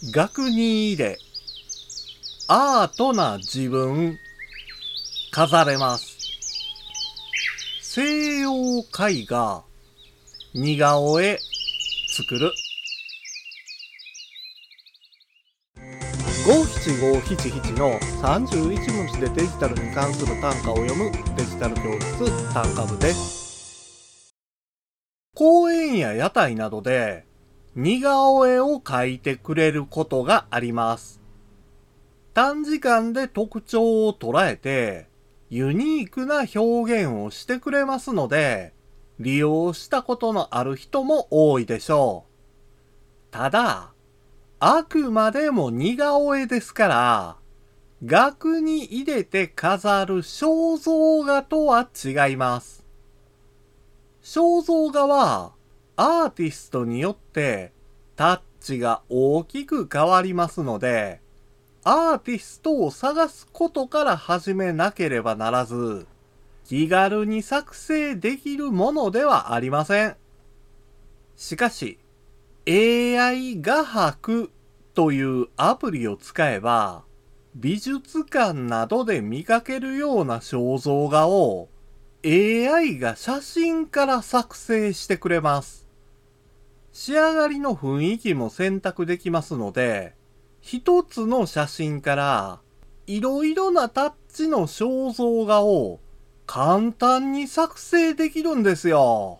額に入れ、アートな自分、飾れます。西洋絵画、似顔絵、作る。五七五七七の31文字でデジタルに関する単価を読むデジタル教室単価部です。公園や屋台などで似顔絵を描いてくれることがあります。短時間で特徴を捉えてユニークな表現をしてくれますので利用したことのある人も多いでしょう。ただ、あくまでも似顔絵ですから、額に入れて飾る肖像画とは違います。肖像画はアーティストによってタッチが大きく変わりますので、アーティストを探すことから始めなければならず、気軽に作成できるものではありません。しかし、AI 画伯というアプリを使えば、美術館などで見かけるような肖像画を AI が写真から作成してくれます。仕上がりの雰囲気も選択できますので、一つの写真からいろいろなタッチの肖像画を簡単に作成できるんですよ。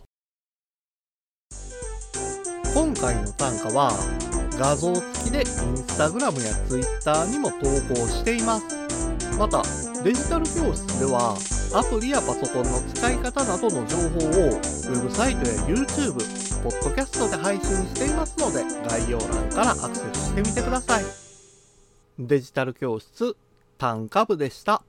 今回の単価は画像付きでインスタグラムやツイッターにも投稿しています。また、デジタル教室ではアプリやパソコンの使い方などの情報をウェブサイトや YouTube、ポッドキャストで配信していますので概要欄からアクセスしてみてください。デジタル教室単価部でした。